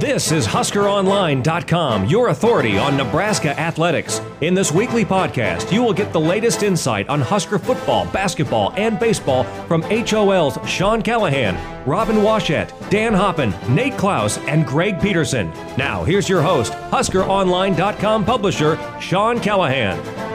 This is HuskerOnline.com, your authority on Nebraska athletics. In this weekly podcast, you will get the latest insight on Husker football, basketball, and baseball from HOL's Sean Callahan, Robin Washut, Dan Hoppen, Nate Clouse, and Greg Peterson. Now, here's your host, HuskerOnline.com publisher, Sean Callahan.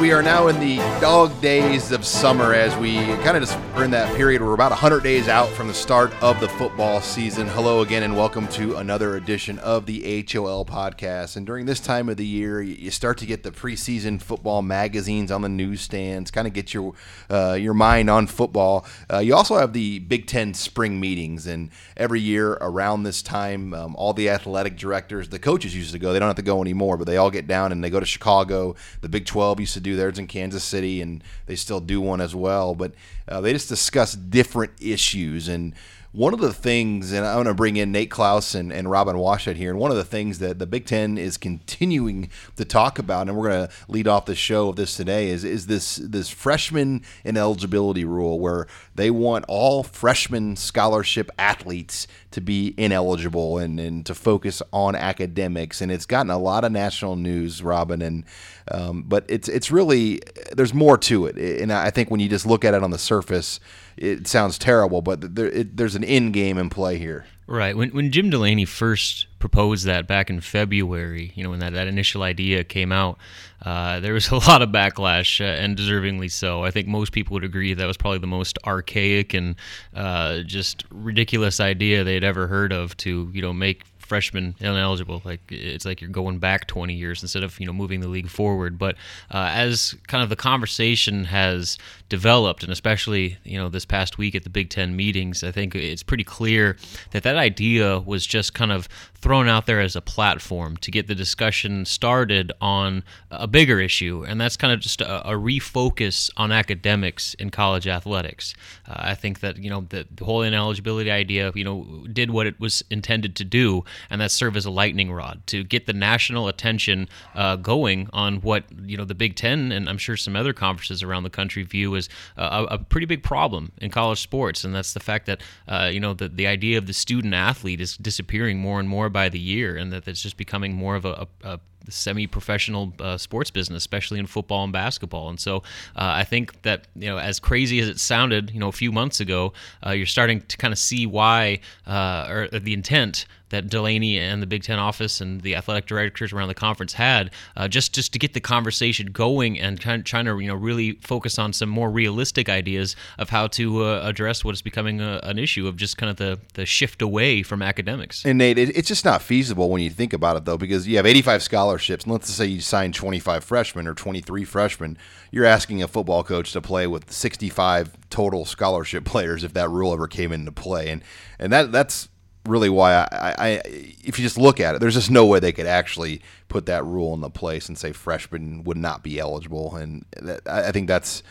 We are now in the dog days of summer as we kind of just are in that period we're about 100 days out from the start of the football season. Hello again, and welcome to another edition of the HOL podcast. And during this time of the year, you start to get the preseason football magazines on the newsstands, kind of get your uh, your mind on football. Uh, you also have the Big Ten spring meetings, and every year around this time, um, all the athletic directors, the coaches used to go. They don't have to go anymore, but they all get down and they go to Chicago. The Big 12 used to do theirs in Kansas City, and they still do one as well. But uh, they just discuss different issues. And one of the things, and I'm going to bring in Nate Clouse and, and Robin Washut here, and one of the things that the Big Ten is continuing to talk about, and we're going to lead off the show of this today, is is this this freshman ineligibility rule where they want all freshman scholarship athletes to be ineligible and, and to focus on academics, and it's gotten a lot of national news, Robin, and um, but it's it's really there's more to it, and I think when you just look at it on the surface, it sounds terrible, but there, it, there's an end game in play here. Right. When when Jim Delaney first proposed that back in February, you know, when that, that initial idea came out, uh, there was a lot of backlash, uh, and deservingly so. I think most people would agree that was probably the most archaic and uh, just ridiculous idea they'd ever heard of to, you know, make freshman ineligible. Like it's like you're going back 20 years instead of you know moving the league forward. But uh, as kind of the conversation has developed, and especially you know this past week at the Big Ten meetings, I think it's pretty clear that that idea was just kind of thrown out there as a platform to get the discussion started on a bigger issue, and that's kind of just a, a refocus on academics in college athletics. Uh, I think that you know the, the whole ineligibility idea, you know, did what it was intended to do, and that serve as a lightning rod to get the national attention uh, going on what you know the Big Ten and I'm sure some other conferences around the country view as a, a pretty big problem in college sports, and that's the fact that uh, you know the the idea of the student athlete is disappearing more and more by the year, and that it's just becoming more of a, a, a semi-professional uh, sports business, especially in football and basketball. And so, uh, I think that you know, as crazy as it sounded, you know, a few months ago, uh, you're starting to kind of see why, uh, or the intent that Delaney and the Big Ten office and the athletic directors around the conference had, uh, just just to get the conversation going and of trying to you know really focus on some more realistic ideas of how to uh, address what is becoming a, an issue of just kind of the the shift away from academics. And Nate, it, it's just not feasible when you think about it though, because you have 85 scholarships, and let's say you sign 25 freshmen or 23 freshmen, you're asking a football coach to play with 65 total scholarship players if that rule ever came into play, and and that that's really why I, I, if you just look at it, there's just no way they could actually put that rule into place and say freshmen would not be eligible, and that, I think that's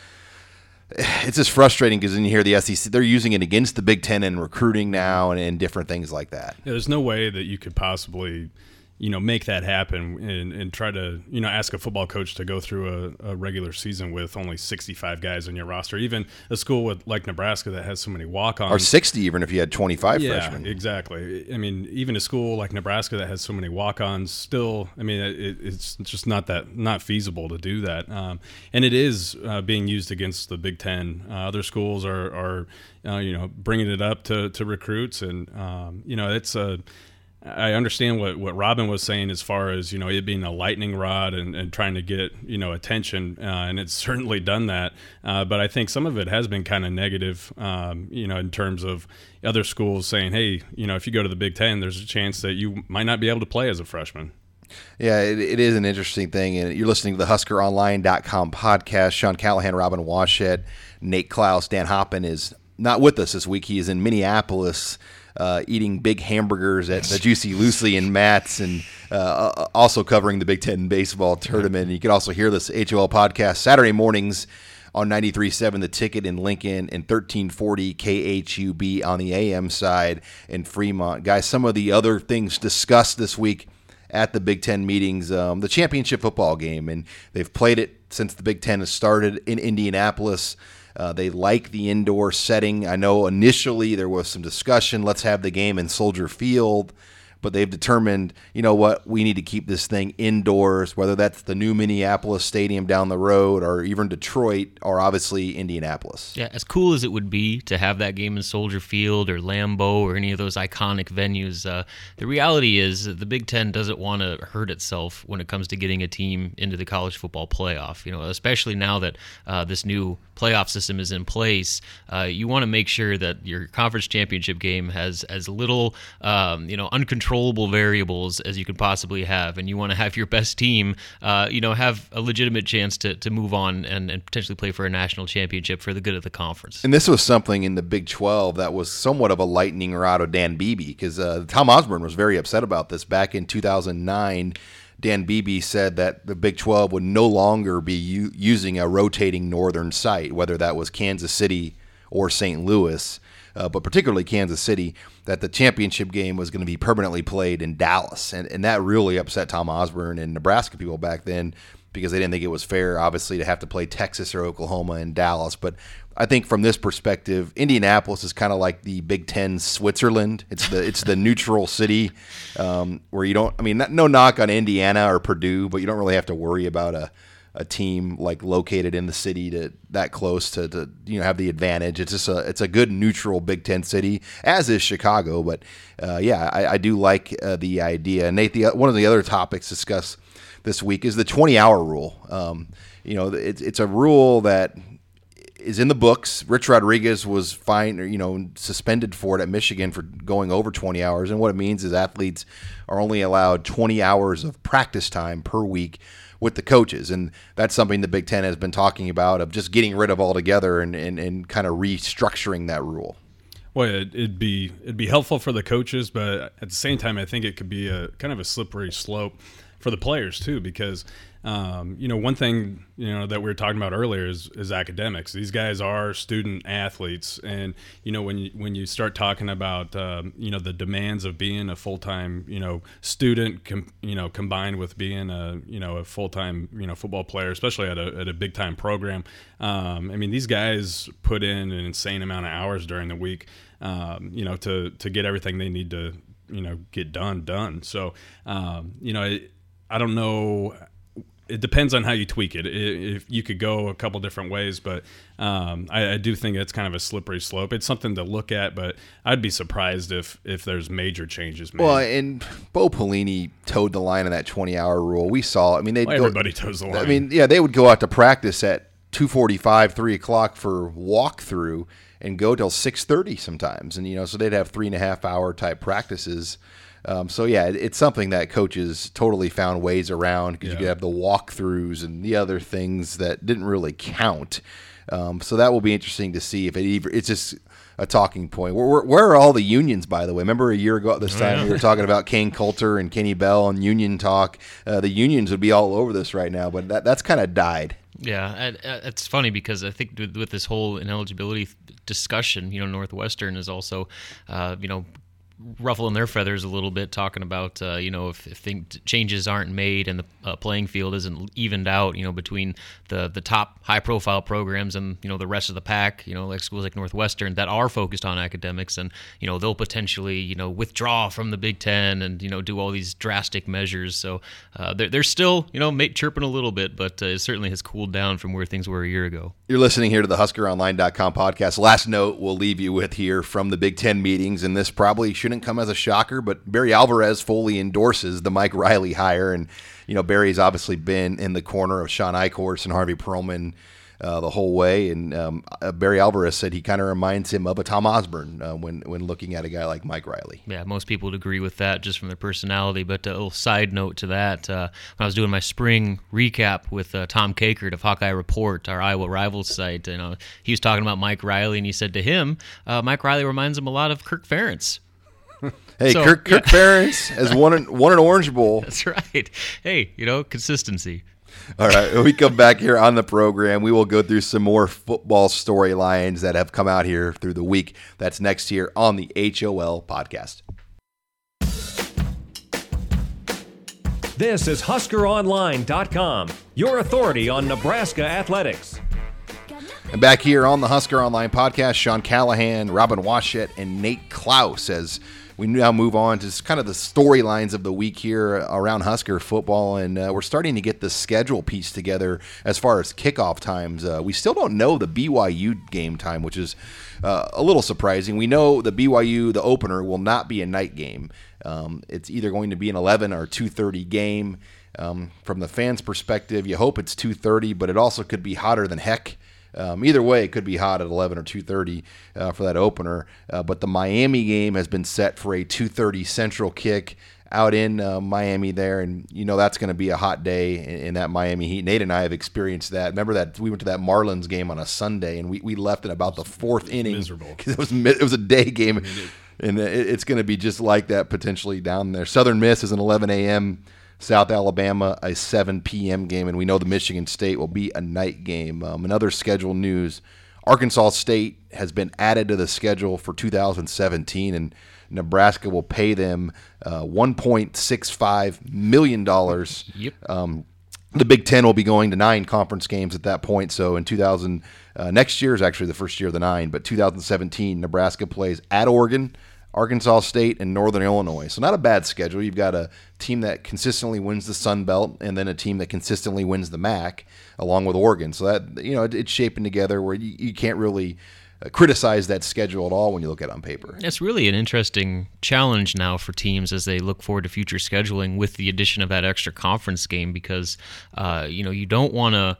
it's just frustrating because then you hear the SEC they're using it against the Big Ten in recruiting now and, and different things like that. Yeah, there's no way that you could possibly you know make that happen and, and try to you know ask a football coach to go through a, a, regular season with only 65 guys on your roster even a school with like nebraska that has so many walk-ons. Or 60 even if you had 25 yeah, freshmen. exactly. I mean even a school like nebraska that has so many walk-ons still i mean it, it's just not that not feasible to do that. Um, and it is uh, being used against the big ten. Uh, other schools are, are uh, you know bringing it up to, to recruits and um, you know it's a I understand what, what Robin was saying as far as you know it being a lightning rod and, and trying to get you know attention, uh, and it's certainly done that. Uh, but I think some of it has been kind of negative, um, you know, in terms of other schools saying, hey, you know, if you go to the Big Ten, there's a chance that you might not be able to play as a freshman. Yeah, it, it is an interesting thing. And you're listening to the HuskerOnline.com podcast. Sean Callahan, Robin Washut, Nate Clouse, Dan Hoppen is not with us this week. He is in Minneapolis uh, eating big hamburgers at the Juicy Lucy and Matt's, and uh, also covering the Big Ten baseball tournament. You can also hear this HOL podcast Saturday mornings on 93.7 The Ticket in Lincoln and 1340 KHUB on the AM side in Fremont. Guys, some of the other things discussed this week at the Big Ten meetings, um, the championship football game, and they've played it since the Big Ten has started in Indianapolis. Uh, they like the indoor setting. I know initially there was some discussion. Let's have the game in Soldier Field but they've determined, you know what, we need to keep this thing indoors, whether that's the new Minneapolis Stadium down the road or even Detroit or obviously Indianapolis. Yeah, as cool as it would be to have that game in Soldier Field or Lambeau or any of those iconic venues, uh, the reality is the Big Ten doesn't want to hurt itself when it comes to getting a team into the college football playoff. You know, especially now that uh, this new playoff system is in place, uh, you want to make sure that your conference championship game has as little, um, you know, uncontrolled controllable variables as you could possibly have, and you want to have your best team, uh, you know, have a legitimate chance to, to move on and, and potentially play for a national championship for the good of the conference. And this was something in the Big 12 that was somewhat of a lightning rod of Dan Beebe because uh, Tom Osborne was very upset about this back in 2009. Dan Beebe said that the Big 12 would no longer be u- using a rotating northern site, whether that was Kansas City or St. Louis uh, but particularly Kansas City, that the championship game was going to be permanently played in Dallas. And, and that really upset Tom Osborne and Nebraska people back then because they didn't think it was fair, obviously, to have to play Texas or Oklahoma in Dallas. But I think from this perspective, Indianapolis is kind of like the Big Ten Switzerland. It's the it's the neutral city um, where you don't. I mean, not, no knock on Indiana or Purdue, but you don't really have to worry about a a team like located in the city to that close to, to you know have the advantage. It's just a it's a good neutral Big Ten city, as is Chicago. But uh, yeah, I, I, do like uh, the idea. Nate, the, one of the other topics discussed this week is the 20 hour rule. Um, you know, it's it's a rule that is in the books. Rich Rodriguez was fined, you know, suspended for it at Michigan for going over 20 hours. And what it means is athletes are only allowed 20 hours of practice time per week with the coaches. And that's something the Big Ten has been talking about of just getting rid of altogether and, and, and kind of restructuring that rule. Well, it'd be it'd be helpful for the coaches, but at the same time, I think it could be a kind of a slippery slope for the players too, because um, you know, one thing you know that we were talking about earlier is, is academics. These guys are student athletes, and you know when you when you start talking about um, you know the demands of being a full time you know student, com, you know combined with being a you know a full time you know football player, especially at a at a big time program. Um, I mean, these guys put in an insane amount of hours during the week, um, you know, to to get everything they need to you know get done done. So um, you know. It, I don't know it depends on how you tweak it. If you could go a couple different ways, but um, I, I, do think it's kind of a slippery slope. It's something to look at, but I'd be surprised if if there's major changes made. Well, and Bo Pelini toed the line on that 20 hour rule. We saw. I mean, they well, everybody toes the line. I mean, yeah, they would go out to practice at 2:45, 3 o'clock for walkthrough, and go till 6:30 sometimes, and you know, so they'd have three and a half hour type practices um, so yeah, it, it's something that coaches totally found ways around because yeah. you could have the walkthroughs and the other things that didn't really count. Um, so that will be interesting to see if it even it's just a talking point. Where, where, where, are all the unions, by the way? Remember a year ago at this oh, time yeah. we were talking about Kain Colter and Kenny Bell and union talk. Uh, the unions would be all over this right now, but that, that's kind of died. Yeah, it's funny because I think with, with, this whole ineligibility discussion, you know, Northwestern is also, uh, you know, ruffling their feathers a little bit, talking about uh, you know if, if thing, changes aren't made and the uh, playing field isn't evened out, you know between the the top high profile programs and you know the rest of the pack, you know like schools like Northwestern that are focused on academics and you know they'll potentially you know withdraw from the Big Ten and you know do all these drastic measures. So uh, they're, they're still you know chirping a little bit, but uh, it certainly has cooled down from where things were a year ago. You're listening here to the HuskerOnline.com podcast. Last note we'll leave you with here from the Big Ten meetings, and this probably shouldn't come as a shocker, but Barry Alvarez fully endorses the Mike Riley hire. And, you know, Barry's obviously been in the corner of Shawn Eichorst and Harvey Perlman uh, the whole way. And um, uh, Barry Alvarez said he kind of reminds him of a Tom Osborne uh, when when looking at a guy like Mike Riley. Yeah, most people would agree with that just from their personality. But a little side note to that: uh, when I was doing my spring recap with uh, Tom Kakert of Hawkeye Report, our Iowa Rivals site, you know, he was talking about Mike Riley, and he said to him, uh, Mike Riley reminds him a lot of Kirk Ferentz. Hey, so, Kirk, Kirk yeah. Ferentz has won an, won an Orange Bowl. That's right. Hey, you know, consistency. All right. When we come back here on the program, we will go through some more football storylines that have come out here through the week. That's next here on the HOL podcast. This is HuskerOnline.com, your authority on Nebraska athletics. And back here on the Husker Online podcast, Sean Callahan, Robin Washut, and Nate Clouse as we now move on to kind of the storylines of the week here around Husker football, and uh, we're starting to get the schedule piece together as far as kickoff times. Uh, we still don't know the BYU game time, which is uh, a little surprising. We know the BYU the opener will not be a night game. Um, it's either going to be an 11 or 2:30 game. Um, from the fans' perspective, you hope it's 2:30, but it also could be hotter than heck. Um, either way, it could be hot at 11 or 2:30 uh, for that opener. Uh, but the Miami game has been set for a 2:30 Central kick out in uh, Miami there, and you know that's going to be a hot day in, in, that Miami heat. Nate and I have experienced that. Remember that we went to that Marlins game on a Sunday, and we, we left in about the fourth inning miserable because it was it was a day game, I mean, it, and it, it's going to be just like that potentially down there. Southern Miss is an 11 a.m. South Alabama a 7 p.m. game, and we know the Michigan State will be a night game. Um, another schedule news: Arkansas State has been added to the schedule for 2017, and Nebraska will pay them uh, 1.65 million dollars. Yep. Um, the Big Ten will be going to nine conference games at that point. So in 2000, uh, next year is actually the first year of the nine, but 2017, Nebraska plays at Oregon, Arkansas State, and Northern Illinois. So not a bad schedule. You've got a team that consistently wins the Sun Belt, and then a team that consistently wins the MAC, along with Oregon. So that you know it, it's shaping together where you, you can't really uh, criticize that schedule at all when you look at it on paper. It's really an interesting challenge now for teams as they look forward to future scheduling with the addition of that extra conference game because uh, you know you don't want to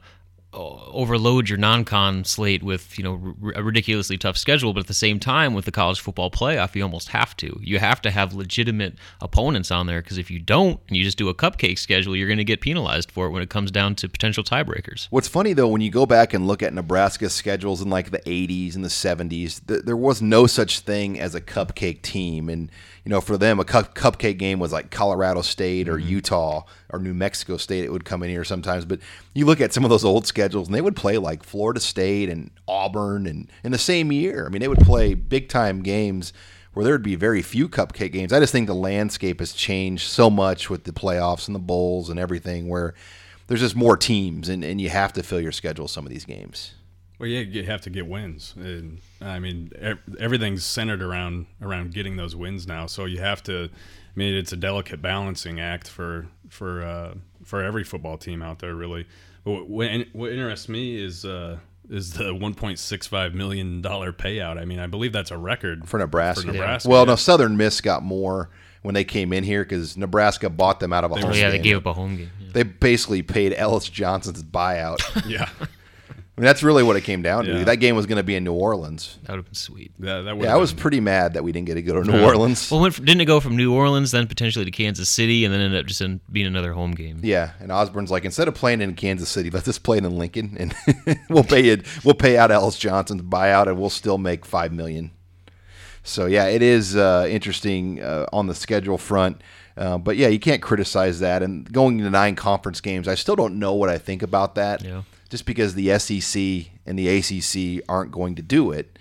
Uh, overload your non-con slate with you know r- a ridiculously tough schedule but at the same time with the college football playoff you almost have to. You have to have legitimate opponents on there because if you don't and you just do a cupcake schedule you're going to get penalized for it when it comes down to potential tiebreakers. What's funny though when you go back and look at nebraska's schedules in like the 80s and the 70s th- there was no such thing as a cupcake team and you know, for them, a cup, cupcake game was like Colorado State or mm-hmm. Utah or New Mexico State. It would come in here sometimes, but you look at some of those old schedules, and they would play like Florida State and Auburn, and in the same year. I mean, they would play big time games where there would be very few cupcake games. I just think the landscape has changed so much with the playoffs and the bowls and everything, where there's just more teams, and, and you have to fill your schedule some of these games. Well, yeah, you have to get wins, and I mean everything's centered around around getting those wins now. So you have to. I mean, it's a delicate balancing act for for uh, for every football team out there, really. But what, what interests me is uh, is the 1.65 million dollar payout. I mean, I believe that's a record for Nebraska. For Nebraska. Yeah. Well, yeah. no, Southern Miss got more when they came in here because Nebraska bought them out of a they, home. Yeah, game. they gave up a home game. Yeah. They basically paid Ellis Johnson's buyout. yeah. I mean, that's really what it came down to. Yeah. That game was going to be in New Orleans. That would have been sweet. Yeah, that yeah I was pretty mad that we didn't get to go to New Orleans. Well, didn't it go from New Orleans, then potentially to Kansas City, and then ended up just in, being another home game? Yeah, and Osborne's like, instead of playing in Kansas City, let's just play it in Lincoln, and we'll pay it. We'll pay out Ellis Johnson's buyout, and we'll still make five million. So yeah, it is uh, interesting uh, on the schedule front. Uh, but yeah, you can't criticize that. And going to nine conference games, I still don't know what I think about that. Yeah just because the SEC and the ACC aren't going to do it.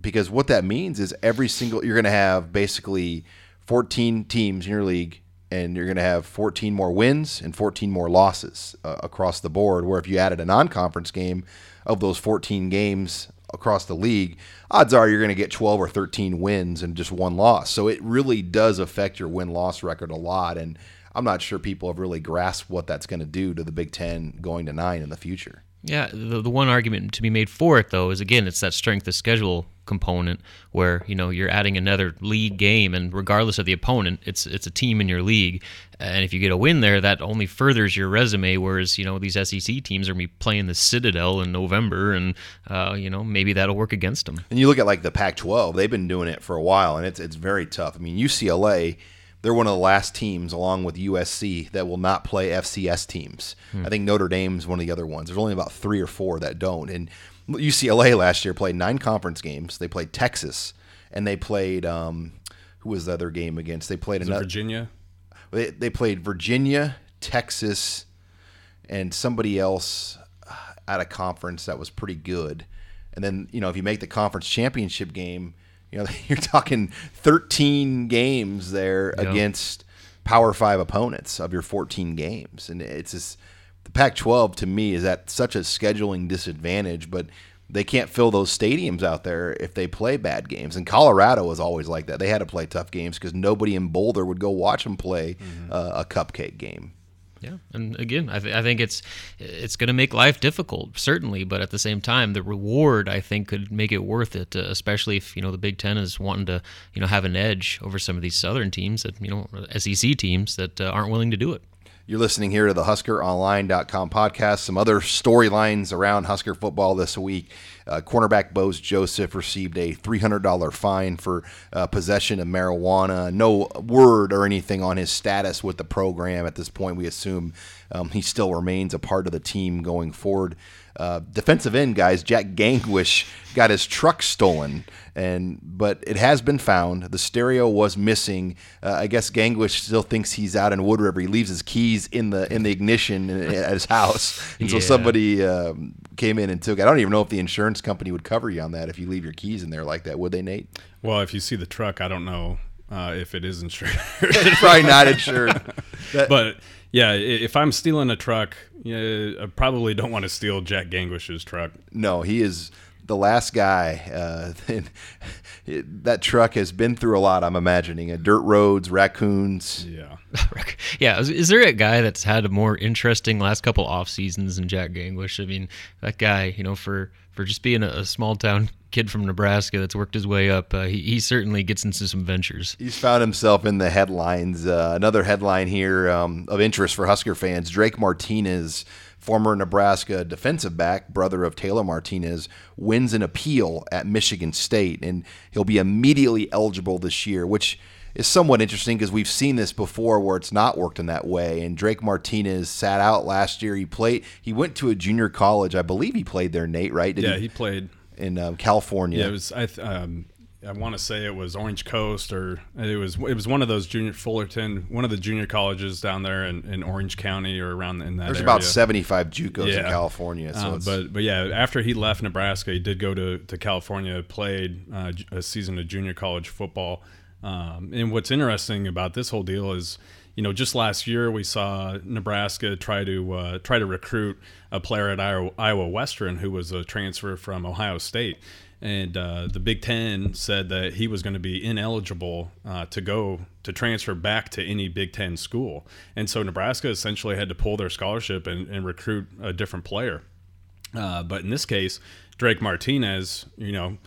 Because what that means is every single you're going to have basically 14 teams in your league, and you're going to have 14 more wins and 14 more losses uh, across the board. Where if you added a non-conference game of those 14 games across the league, odds are you're going to get 12 or 13 wins and just one loss. So it really does affect your win-loss record a lot, and I'm not sure people have really grasped what that's going to do to the Big Ten going to nine in the future. Yeah, the, the one argument to be made for it though is again it's that strength of schedule component where you know you're adding another league game and regardless of the opponent it's it's a team in your league and if you get a win there that only furthers your resume whereas you know these SEC teams are going to be playing the Citadel in November and uh, you know maybe that'll work against them. And you look at like the Pac-12 they've been doing it for a while and it's it's very tough. I mean UCLA they're one of the last teams, along with USC, that will not play FCS teams. Hmm. I think Notre Dame's one of the other ones. There's only about three or four that don't. And UCLA last year played nine conference games. They played Texas, and they played um, who was the other game against? They played another Virginia. They, they played Virginia, Texas, and somebody else uh, at a conference that was pretty good. And then you know if you make the conference championship game you know, you're talking 13 games there yep. against Power Five opponents of your 14 games, and it's just the Pac-12 to me is at such a scheduling disadvantage. But they can't fill those stadiums out there if they play bad games. And Colorado was always like that. They had to play tough games because nobody in Boulder would go watch them play mm-hmm. uh, a cupcake game. Yeah, and again, I, th- I think it's it's going to make life difficult, certainly, but at the same time, the reward I think could make it worth it, uh, especially if you know the Big Ten is wanting to you know have an edge over some of these Southern teams that you know SEC teams that uh, aren't willing to do it. You're listening here to the HuskerOnline.com podcast. Some other storylines around Husker football this week. Uh, cornerback Boaz Joseph received a $300 fine for uh, possession of marijuana. No word or anything on his status with the program at this point. We assume um, he still remains a part of the team going forward. Uh, defensive end guys, Jack Gangwish got his truck stolen, and but it has been found. The stereo was missing. Uh, I guess Gangwish still thinks he's out in Wood River. He leaves his keys in the in the ignition at his house, and yeah. so somebody um, came in and took. It. I don't even know if the insurance company would cover you on that if you leave your keys in there like that. Would they, Nate? Well, if you see the truck, I don't know uh, if it is insured. it's probably not insured. but yeah, if I'm stealing a truck, yeah, I probably don't want to steal Jack Gangwish's truck. No, he is the last guy. Uh, that truck has been through a lot. I'm imagining uh, dirt roads, raccoons. Yeah, yeah. Is, there a guy that's had a more interesting last couple off seasons than Jack Gangwish? I mean, that guy, you know, for for just being a, a small town kid from Nebraska that's worked his way up, uh, he, he, certainly gets into some ventures. He's found himself in the headlines. Uh, another headline here um, of interest for Husker fans Drake Martinez, former Nebraska defensive back, brother of Taylor Martinez, wins an appeal at Michigan State, and he'll be immediately eligible this year, which is somewhat interesting because we've seen this before where it's not worked in that way. And Drake Martinez sat out last year. He played. He went to a junior college. I believe he played there. Nate, right? Did yeah, he, he, played in um, California. Yeah, it was. I, um, I want to say it was Orange Coast or it was it was one of those junior Fullerton, one of the junior colleges down there in, in Orange County or around in that. There's area. about 75 JUCOs yeah. in California. So uh, but but yeah, after he left Nebraska, he did go to, to California, played uh, a season of junior college football. Um, and what's interesting about this whole deal is, you know, just last year we saw Nebraska try to uh, try to recruit a player at Iowa, Western who was a transfer from Ohio State, and uh, the Big Ten said that he was going to be ineligible uh, to go to transfer back to any Big Ten school, and so Nebraska essentially had to pull their scholarship and, and recruit a different player. Uh, but in this case, Drake Martinez, you know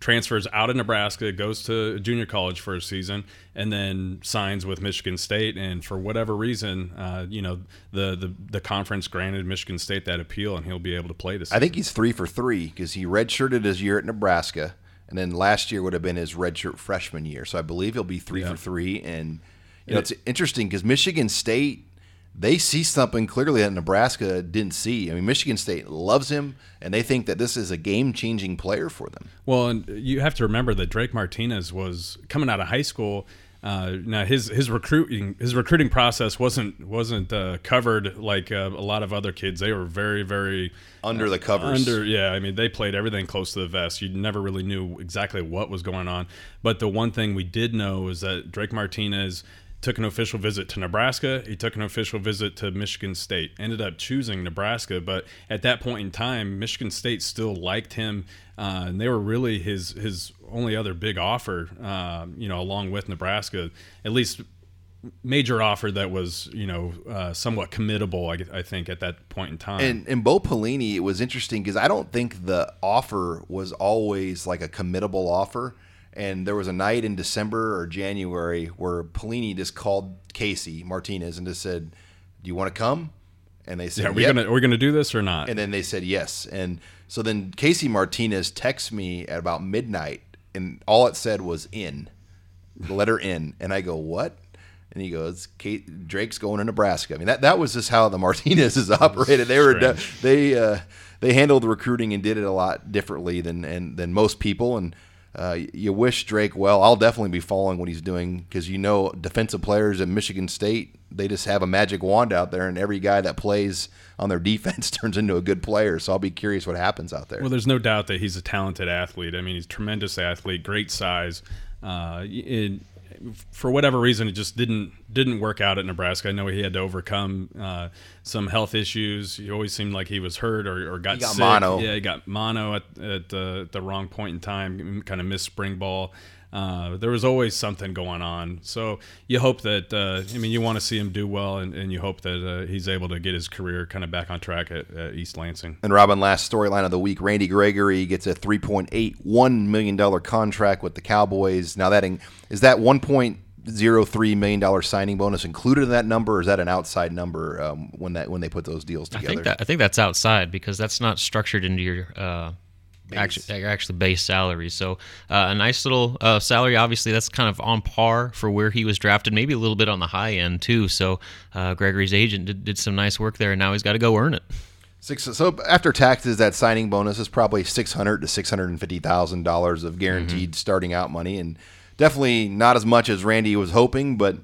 transfers out of Nebraska, goes to junior college for a season, and then signs with Michigan State. And for whatever reason, uh, you know, the, the the conference granted Michigan State that appeal, and he'll be able to play this. I think he's three for three because he redshirted his year at Nebraska, and then last year would have been his redshirt freshman year. So I believe he'll be three yeah. for three. And you know, it's interesting because Michigan State they see something clearly that Nebraska didn't see. I mean, Michigan State loves him, and they think that this is a game-changing player for them. Well, and you have to remember that Drake Martinez was coming out of high school. Uh, now his his recruiting his recruiting process wasn't wasn't uh, covered like uh, a lot of other kids. They were very very under the covers. Under yeah, I mean they played everything close to the vest. You never really knew exactly what was going on. But the one thing we did know is that Drake Martinez took an official visit to Nebraska. He took an official visit to Michigan State. Ended up choosing Nebraska, but at that point in time, Michigan State still liked him, uh, and they were really his his only other big offer. Uh, you know, along with Nebraska, at least major offer that was you know uh, somewhat committable. I, I, think at that point in time. And and Bo Pelini, it was interesting because I don't think the offer was always like a committable offer. And there was a night in December or January where Pelini just called Casey Martinez and just said, "Do you want to come?" And they said, yeah, "Are we yep. gonna we gonna do this or not?" And then they said yes. And so then Casey Martinez texts me at about midnight, and all it said was "in," the letter "in," and I go, "What?" And he goes, Kate, "Drake's going to Nebraska." I mean, that that was just how the Martinez's operated. They were they uh, they handled the recruiting and did it a lot differently than and than most people, and uh, you wish Drake well. I'll definitely be following what he's doing because you know defensive players at Michigan State they just have a magic wand out there, and every guy that plays on their defense turns into a good player. So I'll be curious what happens out there. Well, there's no doubt that he's a talented athlete. I mean, he's a tremendous athlete, great size. Uh, for whatever reason, it just didn't didn't work out at Nebraska. I know he had to overcome uh, some health issues. He always seemed like he was hurt or, or got, got sick. mono. Yeah, he got mono at, at uh, the wrong point in time. Kind of missed spring ball. Uh, there was always something going on. So you hope that, uh, I mean, you want to see him do well, and, and you hope that uh, he's able to get his career kind of back on track at, at East Lansing. And Robin, last storyline of the week: Randy Gregory gets a three point eight one million dollar contract with the Cowboys. Now that in, is that one point zero three million dollar signing bonus included in that number, or is that an outside number um, when that when they put those deals I together? think that I think that's outside because that's not structured into your uh, actually actually base salary. So uh, a nice little uh, salary. Obviously, that's kind of on par for where he was drafted. Maybe a little bit on the high end too. So uh, Gregory's agent did, did some nice work there, and now he's got to go earn it. Six, so after taxes, that signing bonus is probably six hundred to six hundred and fifty thousand dollars of guaranteed starting out money, and definitely not as much as Randy was hoping. But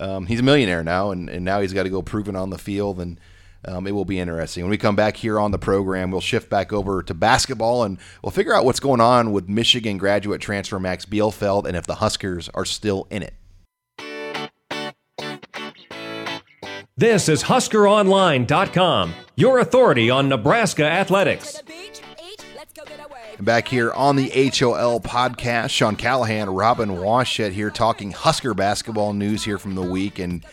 um, he's a millionaire now, and, and now he's got to go prove it on the field, and um, it will be interesting. When we come back here on the program, we'll shift back over to basketball, and we'll figure out what's going on with Michigan graduate transfer Max Bielfeldt, and if the Huskers are still in it. This is HuskerOnline.com, your authority on Nebraska athletics. To the beach, eat, let's go get away. And back here on the HOL podcast, Sean Callahan, Robin Washut here talking Husker basketball news here from the week. And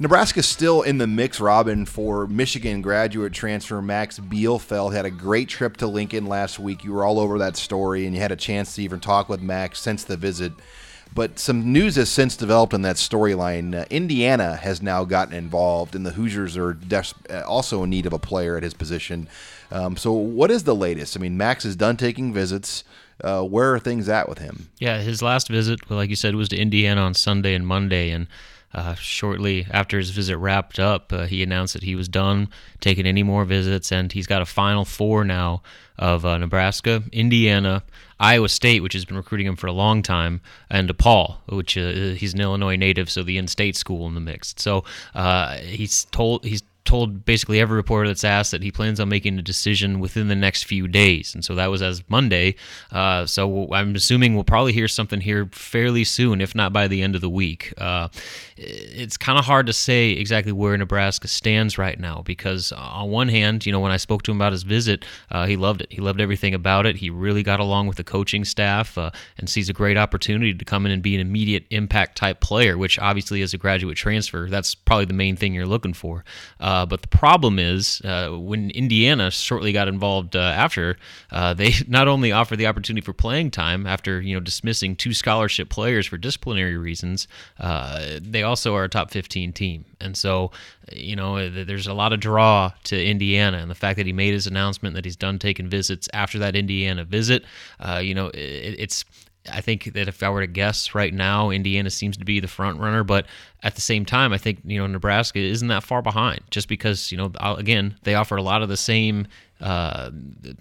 Nebraska's still in the mix, Robin, for Michigan graduate transfer Max Bielfeldt. Had a great trip to Lincoln last week. You were all over that story, and you had a chance to even talk with Max since the visit. But some news has since developed in that storyline. Uh, Indiana has now gotten involved, and the Hoosiers are des- uh, also in need of a player at his position. Um, so, what is the latest? I mean, Max is done taking visits. Uh, where are things at with him? Yeah, his last visit, like you said, was to Indiana on Sunday and Monday, and uh, shortly after his visit wrapped up, uh, he announced that he was done taking any more visits, and he's got a final four now of uh, Nebraska, Indiana, Iowa State, which has been recruiting him for a long time, and DePaul, which uh, he's an Illinois native, so the in-state school in the mix. So uh, he's told he's told basically every reporter that's asked that he plans on making a decision within the next few days, and so that was as Monday. Uh, so I'm assuming we'll probably hear something here fairly soon, if not by the end of the week. Uh, it's kind of hard to say exactly where Nebraska stands right now because on one hand, you know, when I spoke to him about his visit, uh, he loved it. He loved everything about it. He really got along with the coaching staff uh, and sees a great opportunity to come in and be an immediate impact type player, which obviously as a graduate transfer, that's probably the main thing you're looking for. Uh, but the problem is uh, when Indiana shortly got involved uh, after, uh, they not only offered the opportunity for playing time after you know dismissing two scholarship players for disciplinary reasons, uh, they also are a top 15 team. And so, you know, there's a lot of draw to Indiana. And the fact that he made his announcement that he's done taking visits after that Indiana visit, uh, you know, it, it's. I think that if I were to guess right now, Indiana seems to be the front runner, but at the same time, I think you know Nebraska isn't that far behind. Just because you know, again, they offer a lot of the same uh,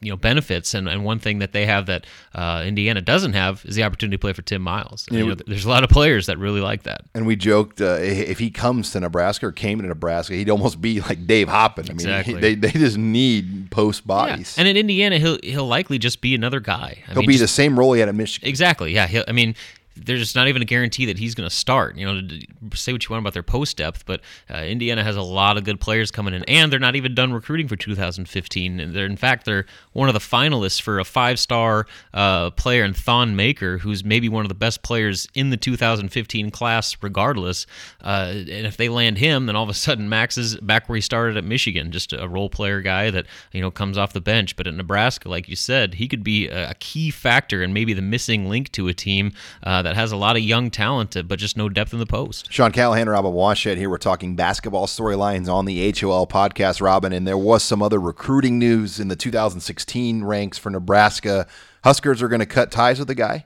you know benefits, and, and one thing that they have that uh, Indiana doesn't have is the opportunity to play for Tim Miles. And, you know, there's a lot of players that really like that. And we joked uh, if he comes to Nebraska or came to Nebraska, he'd almost be like Dave Hoppen. I mean, Exactly. he- they, they just need post Yeah. bodies. And in Indiana, he'll he'll likely just be another guy. I He'll mean, be just- the same role he had at Michigan. Exactly. Yeah. He'll, I mean, there's just not even a guarantee that he's going to start. You know, say what you want about their post depth, but uh, Indiana has a lot of good players coming in, and they're not even done recruiting for 2015. And they're, in fact, they're one of the finalists for a five-star uh, player in Thon Maker, who's maybe one of the best players in the 2015 class, regardless. Uh, and if they land him, then all of a sudden Max is back where he started at Michigan, just a role player guy that you know comes off the bench. But at Nebraska, like you said, he could be a, a key factor and maybe the missing link to a team uh, that has a lot of young talent, uh, but just no depth in the post. Sean Callahan, Robin Washut here. We're talking basketball storylines on the HOL podcast, Robin. And there was some other recruiting news in the 2016 ranks for Nebraska. Huskers are going to cut ties with the guy.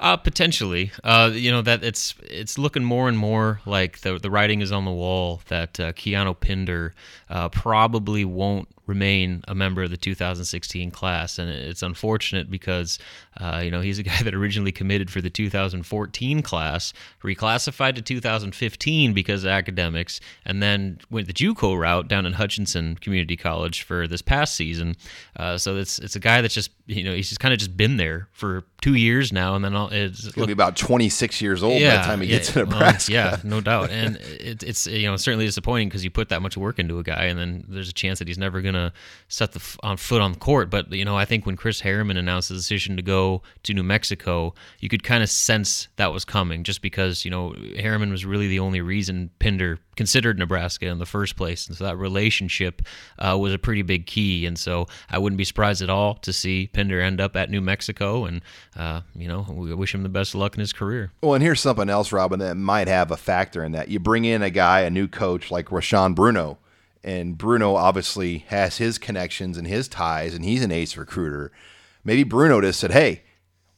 Uh, potentially, uh, you know that it's it's looking more and more like the the writing is on the wall that uh, Keanu Pinder uh, probably won't remain a member of the 2016 class, and it's unfortunate because uh, you know he's a guy that originally committed for the 2014 class, reclassified to 2015 because of academics, and then went the JUCO route down in Hutchinson Community College for this past season. Uh, so it's it's a guy that's just you know he's just kind of just been there for two years now, and then all, it's, He'll be about 26 years old by the time he gets to well, Nebraska. yeah, no doubt. And it, it's you know certainly disappointing because you put that much work into a guy, and then there's a chance that he's never gonna set the f- on foot on the court. But you know, I think when Chris Harriman announced the decision to go to New Mexico, you could kind of sense that was coming, just because you know Harriman was really the only reason Pinder considered Nebraska in the first place, and so that relationship uh, was a pretty big key. And so I wouldn't be surprised at all to see Pinder end up at New Mexico, and uh, you know, we wish him the best of luck in his career. Well, and here's something else, Robin, that might have a factor in that. You bring in a guy, a new coach like Rashawn Bruno, and Bruno obviously has his connections and his ties, and he's an ace recruiter. Maybe Bruno just said, "Hey,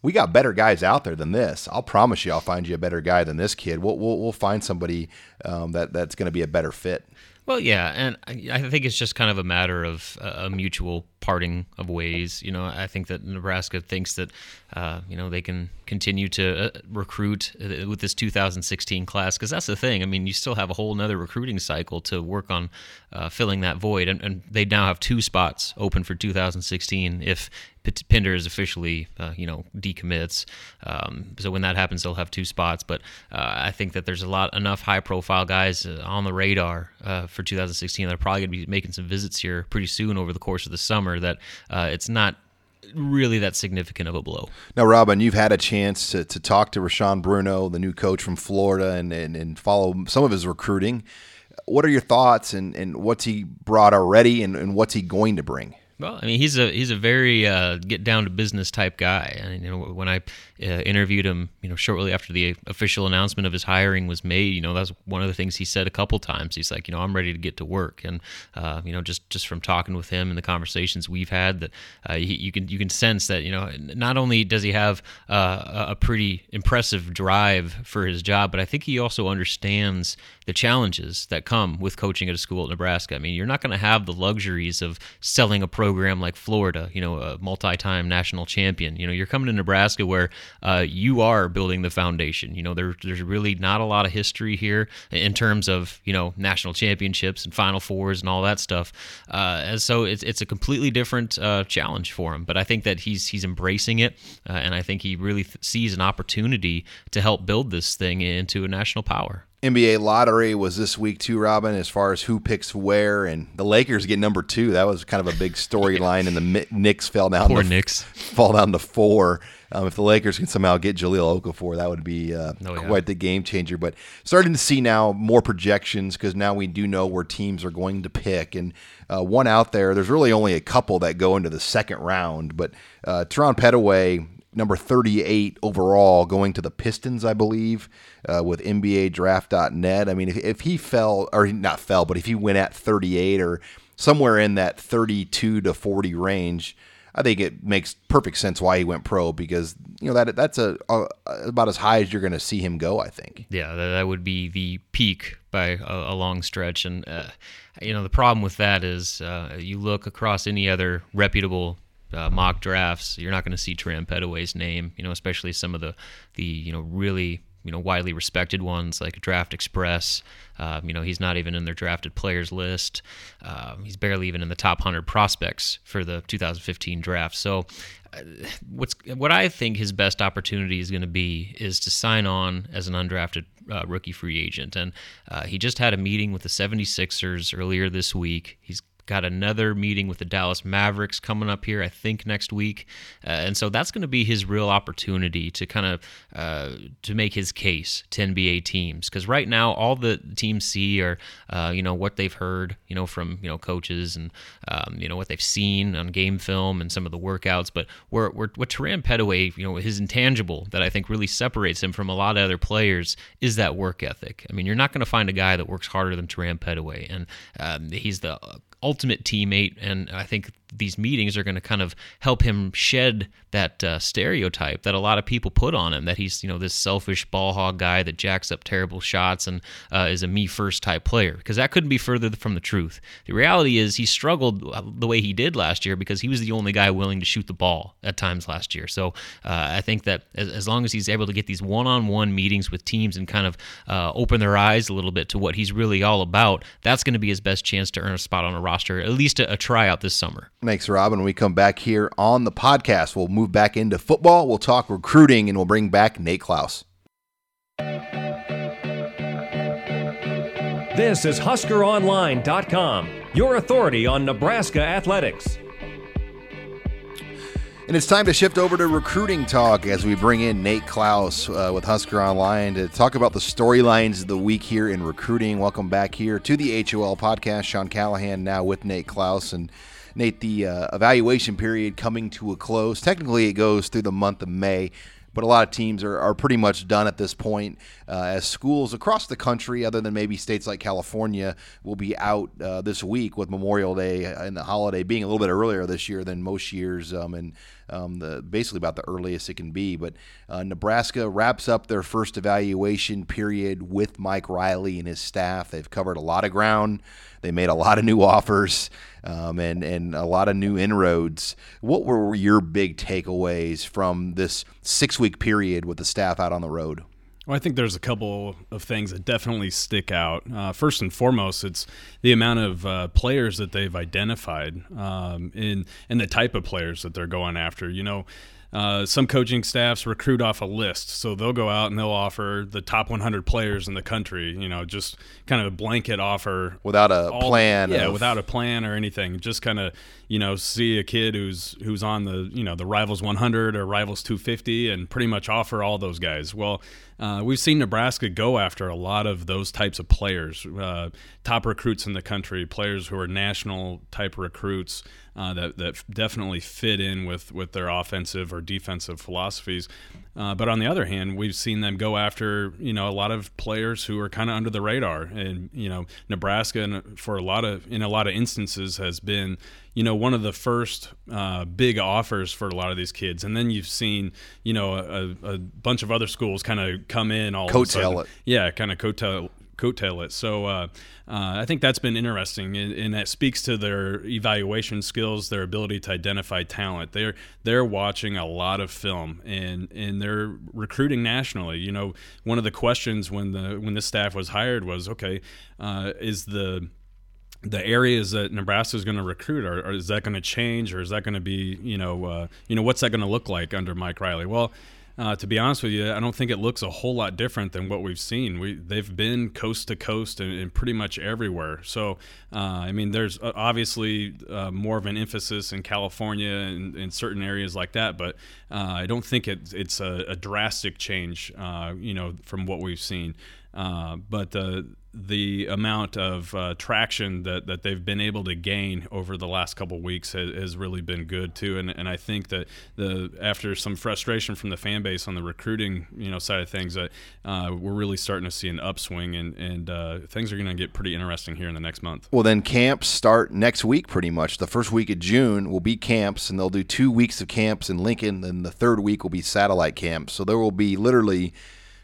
we got better guys out there than this. I'll promise you, I'll find you a better guy than this kid. We'll we'll, we'll find somebody um, that that's going to be a better fit." Well, yeah, and I think it's just kind of a matter of uh, a mutual parting of ways. You know, I think that Nebraska thinks that uh, you know they can continue to uh, recruit uh, with this 2016 class because that's the thing. I mean, you still have a whole another recruiting cycle to work on uh, filling that void, and, and they now have two spots open for 2016 if Pinder is officially, uh, you know, decommits. Um, so when that happens, they'll have two spots. But I think that there's a lot enough high-profile guys uh, on the radar uh, for 2016 that are probably going to be making some visits here pretty soon over the course of the summer. That uh, it's not really that significant of a blow. Now, Robin, you've had a chance to, to talk to Rashawn Bruno, the new coach from Florida, and, and, and follow some of his recruiting. What are your thoughts and, and what's he brought already and, and what's he going to bring? Well, I mean, he's a he's a very uh, get down to business type guy. And you know, when I uh, interviewed him, you know, shortly after the official announcement of his hiring was made, you know, that's one of the things he said a couple times. He's like, you know, I'm ready to get to work. And uh, you know, just just from talking with him and the conversations we've had, that uh, he, you can you can sense that you know, not only does he have uh, a pretty impressive drive for his job, but I think he also understands the challenges that come with coaching at a school at Nebraska. I mean, you're not going to have the luxuries of selling a program like Florida, you know, a multi-time national champion. You know, you're coming to Nebraska where uh, you are building the foundation. You know, there, there's really not a lot of history here in terms of you know national championships and Final Fours and all that stuff. Uh, and so it's it's a completely different uh, challenge for him. But I think that he's he's embracing it, uh, and I think he really th- sees an opportunity to help build this thing into a national power. NBA lottery was this week too, Robin, as far as who picks where, and the Lakers get number two. That was kind of a big storyline, and the Knicks fell down. Poor to, Knicks. fall down to four. Um, if the Lakers can somehow get Jahlil Okafor, that would be uh, Oh, yeah. quite the game changer. But starting to see now more projections because now we do know where teams are going to pick, and uh, one out there. There's really only a couple that go into the second round, but uh, Terran Petteway number 38 overall, going to the Pistons, I believe, uh, with NBADraft.net. I mean, if, if he fell, or not fell, but if he went at 38 or somewhere in that 32 to 40 range, I think it makes perfect sense why he went pro because you know that that's a, a about as high as you're going to see him go. I think. Yeah, that, that would be the peak by a, a long stretch. And, uh, you know, the problem with that is uh, you look across any other reputable uh, mock drafts, you're not going to see Terran Petteway's name, you know, especially some of the, the you know, really you know widely respected ones like Draft Express. Um, you know he's not even in their drafted players list. Um, he's barely even in the top 100 prospects for the 2015 draft. So uh, what's what I think his best opportunity is going to be is to sign on as an undrafted uh, rookie free agent. And uh, he just had a meeting with the 76ers earlier this week. He's got another meeting with the Dallas Mavericks coming up here, I think next week, uh, and so that's going to be his real opportunity to kind of uh, to make his case to NBA teams. Because right now, all the teams see are uh, you know what they've heard, you know from you know coaches and um, you know what they've seen on game film and some of the workouts. But where where what Terran Petteway, you know, his intangible that I think really separates him from a lot of other players is that work ethic. I mean, you're not going to find a guy that works harder than Terran Petteway, and um, he's the ultimate teammate, and I think these meetings are going to kind of help him shed that uh, stereotype that a lot of people put on him that he's you know this selfish ball hog guy that jacks up terrible shots and uh, is a me first type player because that couldn't be further from the truth. The reality is he struggled uh, the way he did last year because he was the only guy willing to shoot the ball at times last year. So uh, I think that as, as, long as he's able to get these one-on-one meetings with teams and kind of uh, open their eyes a little bit to what he's really all about, that's going to be his best chance to earn a spot on a roster, at least a, a tryout this summer. Thanks, Rob. When we come back here on the podcast, we'll move back into football. We'll talk recruiting and we'll bring back Nate Clouse. This is HuskerOnline.com, your authority on Nebraska athletics. And it's time to shift over to recruiting talk as we bring in Nate Clouse uh, with Husker Online to talk about the storylines of the week here in recruiting. Welcome back here to the HOL podcast. Sean Callahan now with Nate Clouse. And Nate, the uh, evaluation period coming to a close. Technically, it goes through the month of May but a lot of teams are, are pretty much done at this point uh, as schools across the country, other than maybe states like California, will be out uh, this week with Memorial Day and the holiday being a little bit earlier this year than most years, um, and um, the, basically about the earliest it can be. But uh, Nebraska wraps up their first evaluation period with Mike Riley and his staff. They've covered a lot of ground. They made a lot of new offers um, and and a lot of new inroads. What were your big takeaways from this six week period with the staff out on the road? Well, I think there's a couple of things that definitely stick out. Uh, first and foremost, it's the amount of uh, players that they've identified um, in and the type of players that they're going after. You know, uh, some coaching staffs recruit off a list, so they'll go out and they'll offer the top 100 players in the country. You know, just kind of a blanket offer without a all, plan. Yeah, of... without a plan or anything. Just kind of you know see a kid who's who's on the you know the Rivals 100 or Rivals 250 and pretty much offer all those guys. Well, uh, we've seen Nebraska go after a lot of those types of players, uh, top recruits in the country, players who are national type recruits uh, that that definitely fit in with with their offensive or defensive philosophies. Uh, but on the other hand, we've seen them go after you know a lot of players who are kind of under the radar, and you know Nebraska, for a lot of in a lot of instances, has been you know one of the first uh, big offers for a lot of these kids, and then you've seen you know a, a bunch of other schools kind of come in all coattail it, yeah, kind of coattail coattail it. So uh, uh, I think that's been interesting, and, and, that speaks to their evaluation skills, their ability to identify talent. They're they're watching a lot of film, and and they're recruiting nationally. You know, one of the questions when the when this staff was hired was, okay, uh, is the the areas that Nebraska is going to recruit, or, or is that going to change, or is that going to be, you know, uh, you know, what's that going to look like under Mike Riley? Well, uh, to be honest with you, I don't think it looks a whole lot different than what we've seen. We they've been coast to coast and, and pretty much everywhere. So uh, I mean, there's uh, obviously uh, more of an emphasis in California and in certain areas like that, but uh, I don't think it, it's a, a drastic change, uh, you know, from what we've seen. but the amount of uh, traction that, that they've been able to gain over the last couple weeks has, has, really been good too. And, and I think that the after some frustration from the fan base on the recruiting you know side of things, that uh, we're really starting to see an upswing and and uh, things are going to get pretty interesting here in the next month. Well, then camps start next week, pretty much. The first week of June will be camps, and they'll do two weeks of camps in Lincoln. Then the third week will be satellite camps. So there will be literally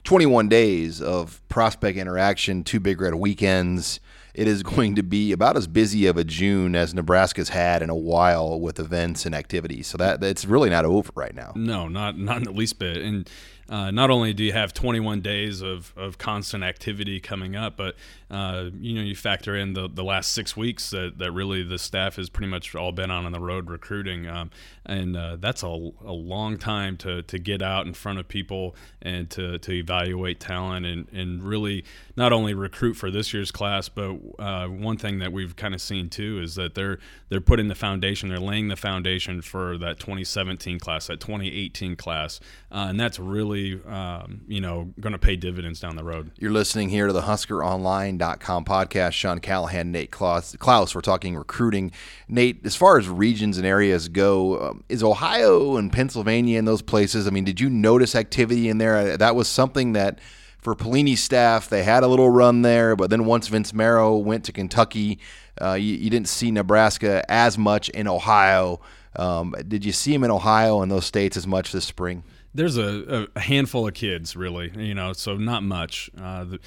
21 days of prospect interaction, two Big Red weekends. It is going to be about as busy of a June as Nebraska's had in a while with events and activities. So that it's really not over right now. No, not not in the least bit. And uh, not only do you have 21 days of, of constant activity coming up, but uh, you know you factor in the, the last six weeks that, that really the staff has pretty much all been on on the road recruiting, um, and uh, that's a, a long time to, to get out in front of people and to, to evaluate talent and, and really not only recruit for this year's class, but uh, one thing that we've kind of seen too is that they're they're putting the foundation, they're laying the foundation for that 2017 class, that 2018 class, uh, and that's really um, you know going to pay dividends down the road. You're listening here to the Husker Online podcast. Sean Callahan, Nate Clouse. Klaus, we're talking recruiting. Nate, as far as regions and areas go, um, is Ohio and Pennsylvania and those places, I mean, did you notice activity in there? That was something that for Pelini's staff, they had a little run there, but then once Vince Marrow went to Kentucky, uh, you, you, didn't see Nebraska as much in Ohio. Um, did you see him in Ohio and those states as much this spring? There's a, a handful of kids, really, you know, so not much. Uh, the,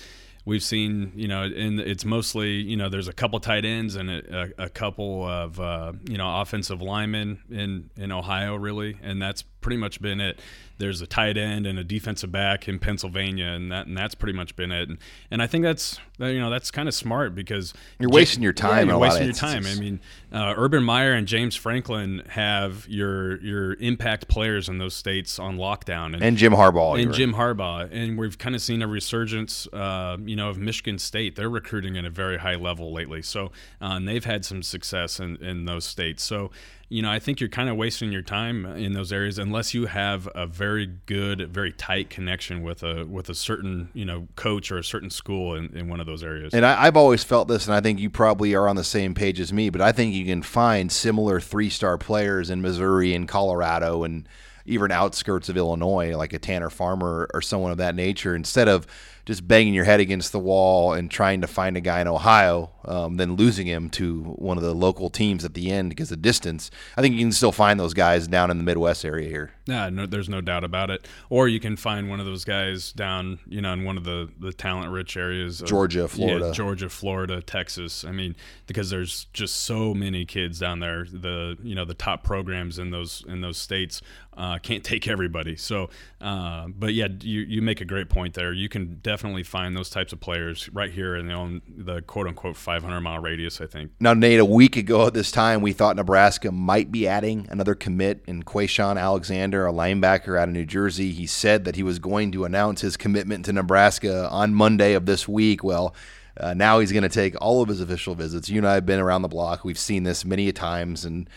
we've seen, you know, and it's mostly, you know, there's a couple tight ends and a, a couple of, uh, you know, offensive linemen in in Ohio, really, and that's pretty much been it. There's a tight end and a defensive back in Pennsylvania, and that and that's pretty much been it. And, and I think that's you know that's kind of smart because you're wasting your time. Yeah, you're wasting your time. I mean, uh, Urban Meyer and James Franklin have your your impact players in those states on lockdown, and, and Jim Harbaugh, and Jim Harbaugh, and we've kind of seen a resurgence, uh, you know, of Michigan State. They're recruiting at a very high level lately, so uh, and they've had some success in in those states. So you know, I think you're kind of wasting your time in those areas unless you have a very good, very tight connection with a with a certain you know coach or a certain school in, in one of those areas. And I, have always felt this, and I think you probably are on the same page as me. But I think you can find similar three star players in Missouri and Colorado and even outskirts of Illinois, like a Tanner Farmer or someone of that nature, instead of just banging your head against the wall and trying to find a guy in Ohio, um, then losing him to one of the local teams at the end because of distance. I think you can still find those guys down in the Midwest area here. Yeah, no, there's no doubt about it. Or you can find one of those guys down, you know, in one of the, the talent rich areas, of, Georgia, Florida, yeah, Georgia, Florida, Texas. I mean, because there's just so many kids down there. The you know the top programs in those in those states uh, can't take everybody. So, uh, but yeah, you, you make a great point there. You can definitely find those types of players right here in the, own, the quote unquote 500 mile radius, I think. Now, Nate, a week ago at this time, we thought Nebraska might be adding another commit in Quayshawn Alexander, a linebacker out of New Jersey. He said that he was going to announce his commitment to Nebraska on Monday of this week. Well, uh, now he's going to take all of his official visits. You and I have been around the block. We've seen this many times, and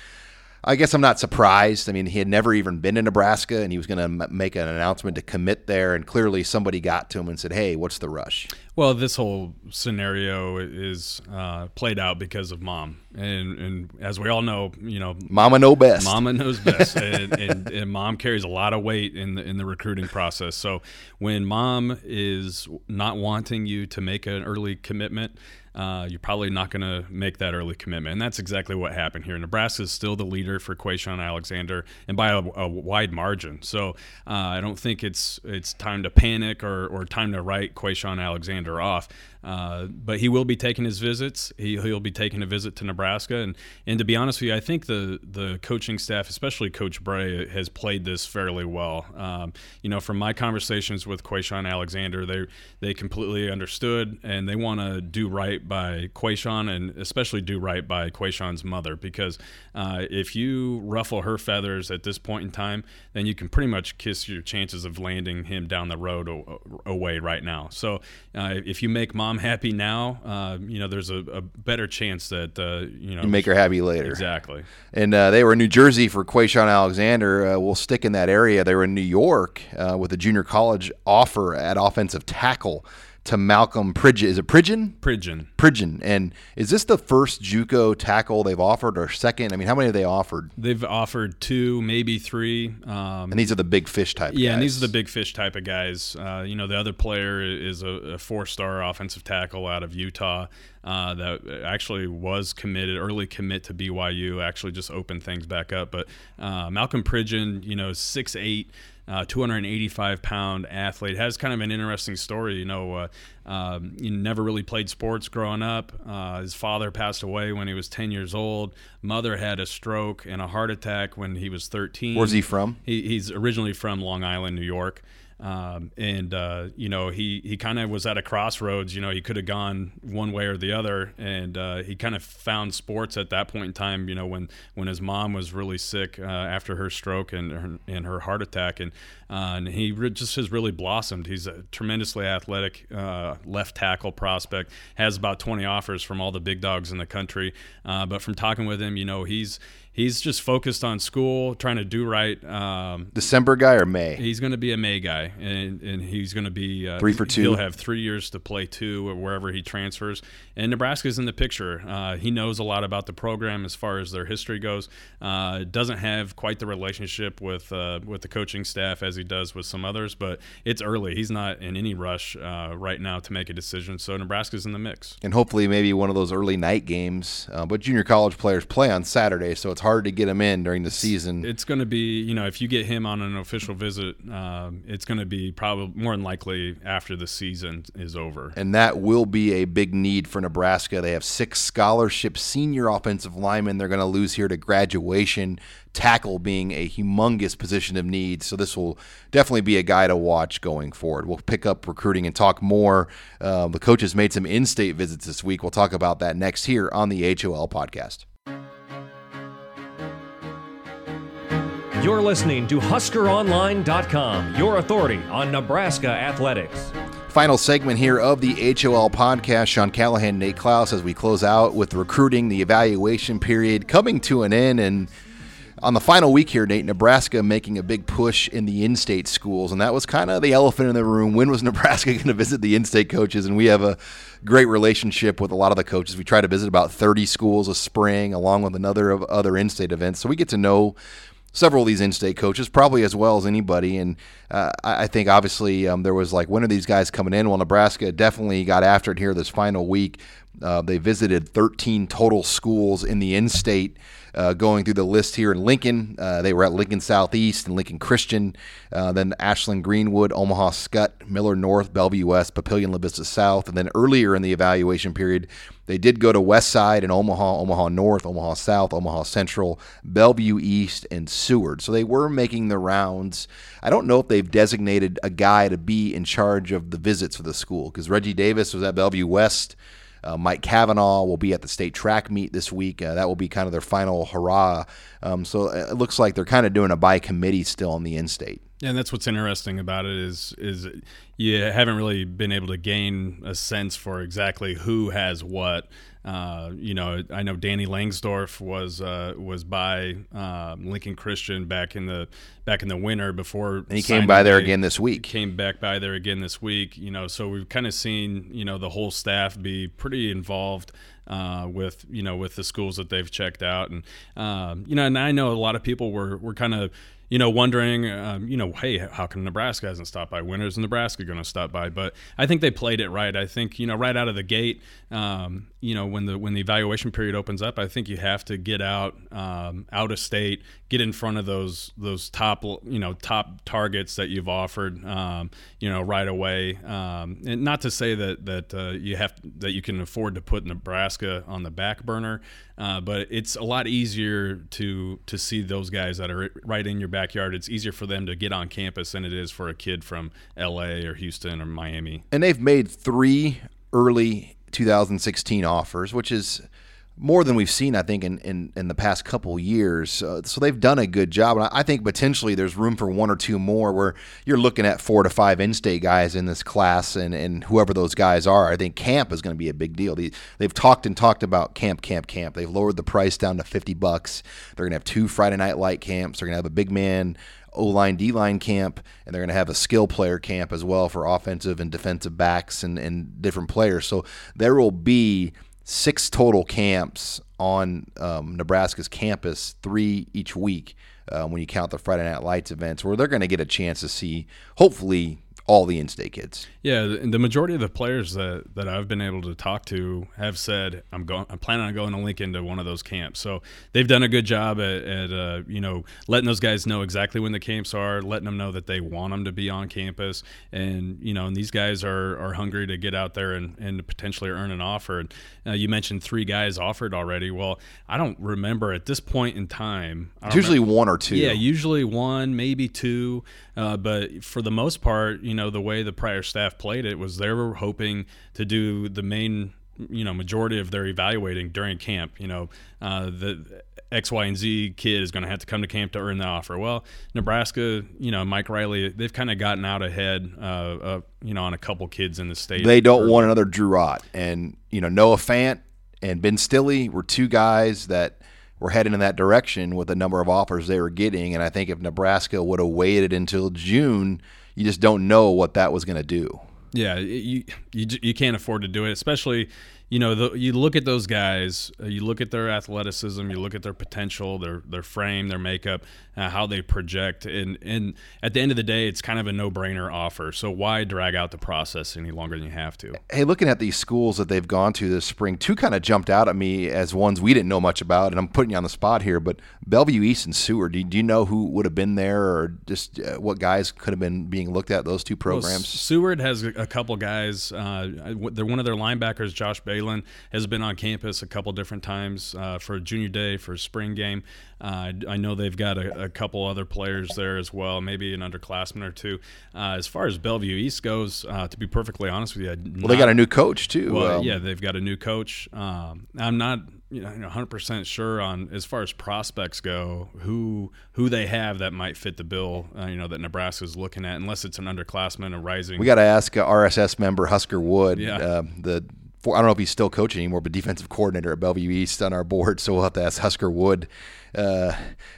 I guess I'm not surprised. I mean, he had never even been to Nebraska, and he was going to m- make an announcement to commit there. And clearly, somebody got to him and said, "Hey, what's the rush?" Well, this whole scenario is uh, played out because of mom, and, and as we all know, you know, Mama know best. Mama knows best, and, and, and, mom carries a lot of weight in the in the recruiting process. So when mom is not wanting you to make an early commitment, uh, you're probably not going to make that early commitment. And that's exactly what happened here. Nebraska is still the leader for Quayshawn Alexander, and by a, a wide margin. So uh, I don't think it's it's time to panic or, or time to write Quayshawn Alexander off. Uh, but he will be taking his visits. He, will be taking a visit to Nebraska, and and to be honest with you, I think the the coaching staff, especially Coach Bray, has played this fairly well. Um, you know, from my conversations with Quayshawn Alexander, they they completely understood and they want to do right by Quayshawn, and especially do right by Quayshawn's mother, because uh, if you ruffle her feathers at this point in time, then you can pretty much kiss your chances of landing him down the road away right now. So uh, if you make mom happy now, uh, you know there's a, a, better chance that uh, you know you make her happy later. Exactly. And uh, they were in New Jersey for Quayshawn Alexander. Uh, we'll stick in that area. They were in New York with a junior college offer at offensive tackle to Malcolm Pridgeon. Is it Pridgeon? Pridgeon. Pridgeon. And is this the first JUCO tackle they've offered, or second? I mean, how many have they offered? They've offered two, maybe three. Um, and these are the big fish type. Yeah, guys. and these are the big fish type of guys. Uh, you know, the other player is a, a four-star offensive tackle out of Utah. Uh, that actually was committed, early commit to BYU, actually just opened things back up. But uh, Malcolm Pridgeon, you know, six eight, uh, 285 pound athlete. Has kind of an interesting story. You know, uh, um, he never really played sports growing up. Uh, his father passed away when he was 10 years old. Mother had a stroke and a heart attack when he was 13. Where's he from? He, he's originally from Long Island, New York. Um, and uh, you know he he kind of was at a crossroads. You know he could have gone one way or the other, and uh, he kind of found sports at that point in time. You know when when his mom was really sick uh, after her stroke and her, and her heart attack, and uh, and he re- just has really blossomed. He's a tremendously athletic uh, left tackle prospect. Has about 20 offers from all the big dogs in the country. Uh, but from talking with him, you know he's he's just focused on school, trying to do right. Um, December guy or May? He's going to be a May guy, and, and he's going to be uh, Three for two. He'll have three years to play two or wherever he transfers. And Nebraska's in the picture. Uh, he knows a lot about the program as far as their history goes. Uh, doesn't have quite the relationship with uh, with the coaching staff as he does with some others, but it's early. He's not in any rush uh, right now to make a decision. So Nebraska's in the mix. and hopefully maybe one of those early night games. Uh, but junior college players play on Saturday, so it's hard to get him in during the season. It's going to be, you know, if you get him on an official visit, um, it's going to be probably more than likely after the season is over. and that will be a big need for Nebraska. They have six scholarship senior offensive linemen they're going to lose here to graduation. Tackle being a humongous position of need, so this will definitely be a guy to watch going forward. We'll pick up recruiting and talk more. Um, the coaches made some in-state visits this week. We'll talk about that next here on the HOL podcast. You're listening to HuskerOnline.com, your authority on Nebraska athletics. Final segment here of the HOL podcast. Sean Callahan, Nate Clouse, as we close out with recruiting, the evaluation period coming to an end. And on the final week here, Nate, Nebraska making a big push in the in state schools. And that was kind of the elephant in the room. When was Nebraska going to visit the in state coaches? And we have a great relationship with a lot of the coaches. We try to visit about 30 schools a spring, along with another of other in state events. So we get to know several of these in-state coaches, probably as well as anybody. And uh, I think obviously um, there was like, when are these guys coming in? Well, Nebraska definitely got after it here this final week. Uh, they visited 13 total schools in the in-state. Uh, going through the list here in Lincoln, uh, they were at Lincoln Southeast and Lincoln Christian, uh, then Ashland Greenwood, Omaha Scott, Millard North, Bellevue West, Papillion La Vista South, and then earlier in the evaluation period, they did go to West Side and Omaha, Omaha North, Omaha South, Omaha Central, Bellevue East, and Seward. So they were making the rounds. I don't know if they've designated a guy to be in charge of the visits for the school because Reggie Davis was at Bellevue West. Uh, Mike Cavanaugh will be at the state track meet this week. Uh, that will be kind of their final hurrah. Um, so it looks like they're kind of doing a by committee still on the in-state. Yeah, and that's what's interesting about it is is you haven't really been able to gain a sense for exactly who has what. Uh, you know, I know Danny Langsdorf was uh, was by uh, Lincoln Christian back in the back in the winter before. And he came by there day. again this week. Came back by there again this week. You know, so we've kind of seen you know the whole staff be pretty involved uh, with you know with the schools that they've checked out, and um, you know, and I know a lot of people were were kind of you know, wondering, um, you know, hey, how come Nebraska hasn't stopped by? When is Nebraska going to stop by? But I think they played it right. I think you know, right out of the gate, um, you know, when the when the evaluation period opens up, I think you have to get out um, out of state, get in front of those those top you know top targets that you've offered, um, you know, right away. Um, and not to say that that uh, you have that you can afford to put Nebraska on the back burner, uh, but it's a lot easier to to see those guys that are right in your backyard. It's easier for them to get on campus than it is for a kid from L.A. or Houston or Miami. And they've made three early 2016 offers, which is more than we've seen, I think, in, in, in the past couple years. Uh, so they've done a good job. And I, I think potentially there's room for one or two more where you're looking at four to five in state guys in this class, and, and whoever those guys are. I think camp is going to be a big deal. They, they've talked and talked about camp, camp, camp. They've lowered the price down to 50 bucks. They're going to have two Friday night light camps. They're going to have a big man. O line, D line camp, and they're going to have a skill player camp as well for offensive and defensive backs and, and different players. So there will be six total camps on um, Nebraska's campus, three each week uh, when you count the Friday Night Lights events, where they're going to get a chance to see, hopefully, all the in-state kids. Yeah, the, the majority of the players that, that I've been able to talk to have said I'm going. I'm planning on going to Lincoln to one of those camps. So they've done a good job at, at uh, you know letting those guys know exactly when the camps are, letting them know that they want them to be on campus, and you know, and these guys are, are hungry to get out there and, and potentially earn an offer. And, uh, you mentioned three guys offered already. Well, I don't remember at this point in time. It's usually remember- one or two. yeah, usually one, maybe two. Uh, but for the most part, you know, the way the prior staff played it was they were hoping to do the main, you know, majority of their evaluating during camp. You know, uh, the X, Y, and Z kid is going to have to come to camp to earn the offer. Well, Nebraska, you know, Mike Riley, they've kind of gotten out ahead, uh, uh, you know, on a couple kids in the state. They don't want another Drew Ott. And, you know, Noah Fant and Ben Stille were two guys that were heading in that direction with the number of offers they were getting. And I think if Nebraska would have waited until June, you just don't know what that was going to do. Yeah, you, you you can't afford to do it, especially you know, the, you look at those guys, uh, you look at their athleticism, you look at their potential, their their frame, their makeup, uh, how they project, and and at the end of the day, it's kind of a no brainer offer. So why drag out the process any longer than you have to? Hey, looking at these schools that they've gone to this spring, two kind of jumped out at me as ones we didn't know much about, and I'm putting you on the spot here. But Bellevue East and Seward, do, do you know who would have been there, or just uh, what guys could have been being looked at those two programs? Well, Seward has a, couple guys. Uh, they're one of their linebackers, Josh Balin has been on campus a couple different times uh, for junior day, for spring game. Uh, I know they've got a, a, couple other players there as well, maybe an underclassman or two. Uh, as far as Bellevue East goes, uh, to be perfectly honest with you, not, well, they got a new coach too. Well, um, yeah, they've got a new coach. Um, I'm not you know 100% sure on as far as prospects go who who they have that might fit the bill uh, you know that Nebraska's looking at unless it's an underclassman a rising we got to ask uh, RSS member Husker Wood yeah. uh, the for, I don't know if he's still coaching anymore, but defensive coordinator at Bellevue East on our board. So we'll have to ask Husker Wood uh,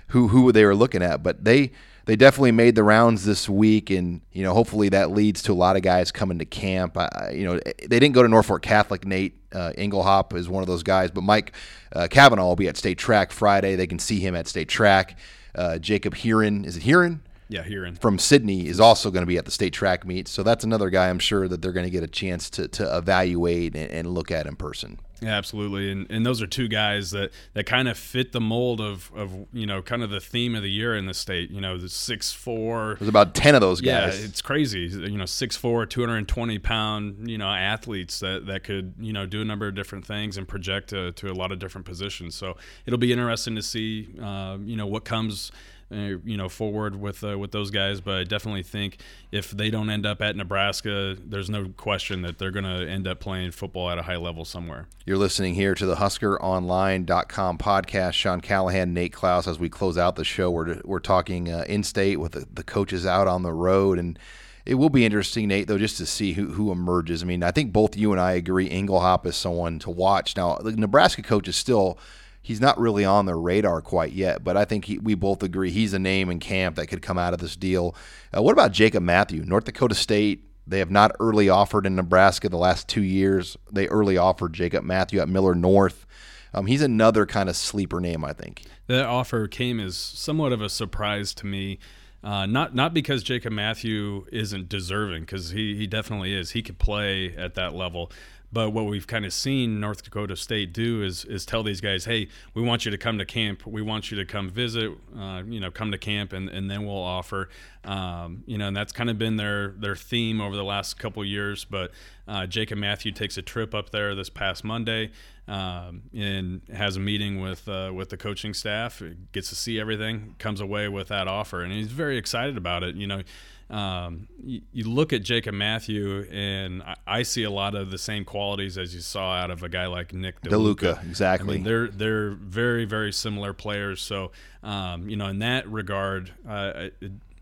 who who they were looking at. But they they definitely made the rounds this week, and you know hopefully that leads to a lot of guys coming to camp. I, you know they didn't go to Norfolk Catholic. Nate uh, Engelhop is one of those guys, but Mike uh, Cavanaugh will be at State Track Friday. They can see him at State Track. Uh, Jacob Heron is it Heron? Yeah, Heron from Sidney is also going to be at the state track meet. So that's another guy I'm sure that they're going to get a chance to, to evaluate and, and look at in person. Yeah, absolutely. And and those are two guys that, that kind of fit the mold of, of you know kind of the theme of the year in the state. You know, the six four. There's about ten of those guys. Yeah, it's crazy. You know, six four, 220 pound you know athletes that, that could you know do a number of different things and project to, to a lot of different positions. So it'll be interesting to see uh, you know what comes uh, you know forward with uh, with those guys. But I definitely think if they don't end up at Nebraska, there's no question that they're going to end up playing football at a high level somewhere. You're listening here to the HuskerOnline.com podcast. Sean Callahan, Nate Clouse. As we close out the show, we're we're talking uh, in state with the, the coaches out on the road and. It will be interesting, Nate, though, just to see who, who emerges. I mean, I think both you and I agree Engelhop is someone to watch. Now, the Nebraska coach is still he's not really on their radar quite yet, but I think he, we both agree he's a name in camp that could come out of this deal. Uh, what about Jacob Matthew, North Dakota State? They have not early offered in Nebraska the last two years. They early offered Jacob Matthew at Millard North. Um, he's another kind of sleeper name, I think. That offer came as somewhat of a surprise to me. Uh, not not because Jacob Matthew isn't deserving, because he, he definitely is. He could play at that level. But what we've kind of seen North Dakota State do is is tell these guys, hey, we want you to come to camp. We want you to come visit. Uh, you know, come to camp, and, and then we'll offer. Um, you know, and that's kind of been their their theme over the last couple years. But uh, Jacob Matthew takes a trip up there this past Monday. Um, and has a meeting with uh, with the coaching staff, gets to see everything, comes away with that offer, and he's very excited about it. You know, um, you, you, look at Jacob Matthew, and I, I, see a lot of the same qualities as you saw out of a guy like Nick DeLuca. DeLuca exactly. I mean, they're they're very very similar players. So um, you know, in that regard, uh,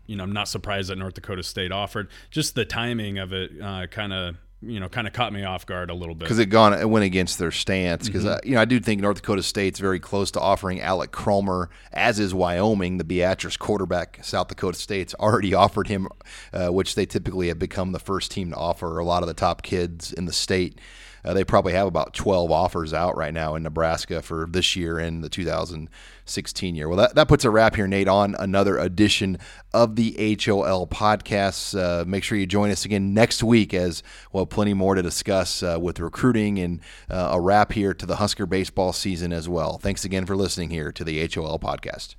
you know, I'm not surprised that North Dakota State offered. Just the timing of it uh, kind of you know kind of caught me off guard a little bit because it gone it went against their stance because mm-hmm. uh, you know I do think North Dakota State's very close to offering Alec Cromer as is Wyoming the Beatrice quarterback South Dakota State's already offered him uh, which they typically have become the first team to offer a lot of the top kids in the state uh, they probably have about 12 offers out right now in Nebraska for this year and the 2016 year. Well, that, that puts a wrap here, Nate, on another edition of the HOL podcasts. Uh, make sure you join us again next week as well, plenty more to discuss uh, with recruiting and uh, a wrap here to the Husker baseball season as well. Thanks again for listening here to the HOL podcast.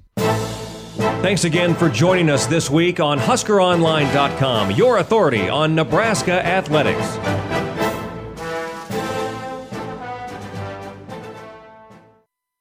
Thanks again for joining us this week on HuskerOnline.com, your authority on Nebraska athletics.